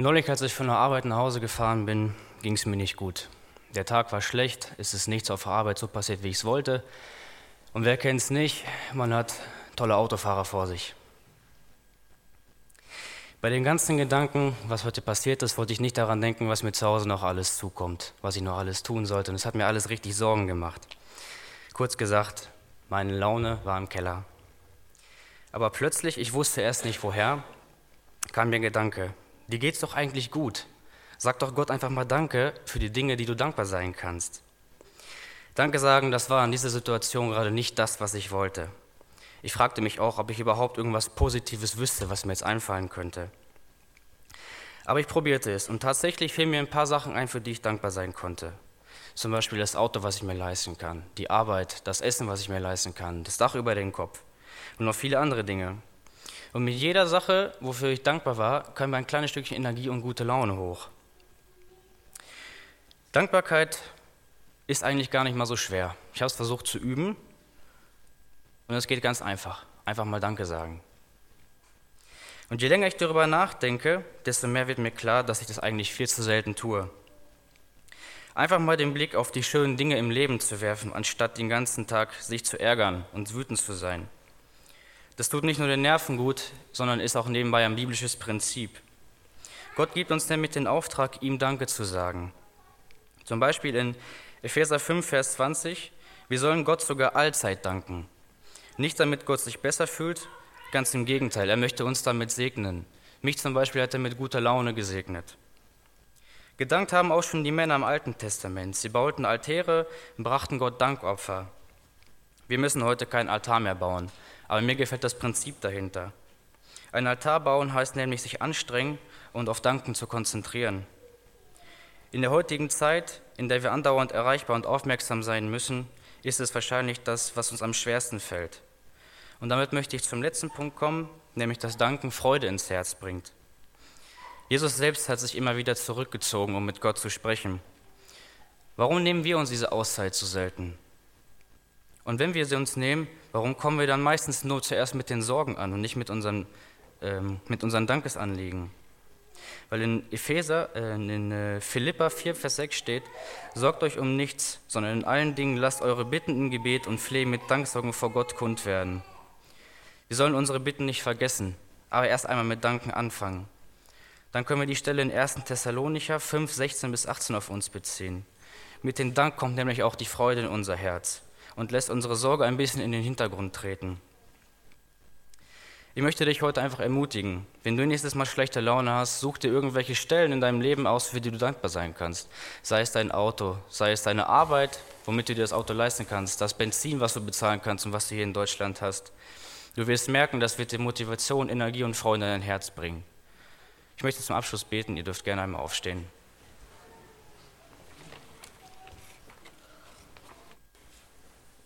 Neulich, als ich von der Arbeit nach Hause gefahren bin, ging es mir nicht gut. Der Tag war schlecht, es ist nichts auf der Arbeit so passiert, wie ich es wollte. Und wer kennt es nicht, man hat tolle Autofahrer vor sich. Bei den ganzen Gedanken, was heute passiert ist, wollte ich nicht daran denken, was mir zu Hause noch alles zukommt, was ich noch alles tun sollte. Und es hat mir alles richtig Sorgen gemacht. Kurz gesagt, meine Laune war im Keller. Aber plötzlich, ich wusste erst nicht woher, kam mir ein Gedanke, dir geht's doch eigentlich gut. Sag doch Gott einfach mal Danke für die Dinge, die du dankbar sein kannst. Danke sagen, das war in dieser Situation gerade nicht das, was ich wollte. Ich fragte mich auch, ob ich überhaupt irgendwas Positives wüsste, was mir jetzt einfallen könnte. Aber ich probierte es und tatsächlich fielen mir ein paar Sachen ein, für die ich dankbar sein konnte. Zum Beispiel das Auto, was ich mir leisten kann, die Arbeit, das Essen, was ich mir leisten kann, das Dach über den Kopf und noch viele andere Dinge. Und mit jeder Sache, wofür ich dankbar war, kam mir ein kleines Stückchen Energie und gute Laune hoch. Dankbarkeit ist eigentlich gar nicht mal so schwer. Ich habe es versucht zu üben und es geht ganz einfach. Einfach mal Danke sagen. Und je länger ich darüber nachdenke, desto mehr wird mir klar, dass ich das eigentlich viel zu selten tue. Einfach mal den Blick auf die schönen Dinge im Leben zu werfen, anstatt den ganzen Tag sich zu ärgern und wütend zu sein. Das tut nicht nur den Nerven gut, sondern ist auch nebenbei ein biblisches Prinzip. Gott gibt uns nämlich den Auftrag, ihm Danke zu sagen. Zum Beispiel in Epheser 5, Vers 20, wir sollen Gott sogar allzeit danken. Nicht damit Gott sich besser fühlt, ganz im Gegenteil, er möchte uns damit segnen. Mich zum Beispiel hat er mit guter Laune gesegnet. Gedankt haben auch schon die Männer im Alten Testament. Sie bauten Altäre und brachten Gott Dankopfer. Wir müssen heute keinen Altar mehr bauen, aber mir gefällt das Prinzip dahinter. Ein Altar bauen heißt nämlich sich anstrengen und auf Danken zu konzentrieren. In der heutigen Zeit, in der wir andauernd erreichbar und aufmerksam sein müssen, ist es wahrscheinlich das, was uns am schwersten fällt. Und damit möchte ich zum letzten Punkt kommen, nämlich dass Danken Freude ins Herz bringt. Jesus selbst hat sich immer wieder zurückgezogen, um mit Gott zu sprechen. Warum nehmen wir uns diese Auszeit so selten? Und wenn wir sie uns nehmen, warum kommen wir dann meistens nur zuerst mit den Sorgen an und nicht mit unseren, ähm, mit unseren Dankesanliegen? Weil in Epheser, äh, in äh, Philippa 4, Vers 6 steht, sorgt euch um nichts, sondern in allen Dingen lasst eure Bitten im Gebet und Flehen mit Danksorgen vor Gott kund werden. Wir sollen unsere Bitten nicht vergessen, aber erst einmal mit Danken anfangen. Dann können wir die Stelle in 1. Thessalonicher 5, 16 bis 18 auf uns beziehen. Mit dem Dank kommt nämlich auch die Freude in unser Herz und lässt unsere Sorge ein bisschen in den Hintergrund treten. Ich möchte dich heute einfach ermutigen, wenn du nächstes Mal schlechte Laune hast, such dir irgendwelche Stellen in deinem Leben aus, für die du dankbar sein kannst. Sei es dein Auto, sei es deine Arbeit, womit du dir das Auto leisten kannst, das Benzin, was du bezahlen kannst und was du hier in Deutschland hast. Du wirst merken, das wird dir Motivation, Energie und Freude in dein Herz bringen. Ich möchte zum Abschluss beten, ihr dürft gerne einmal aufstehen.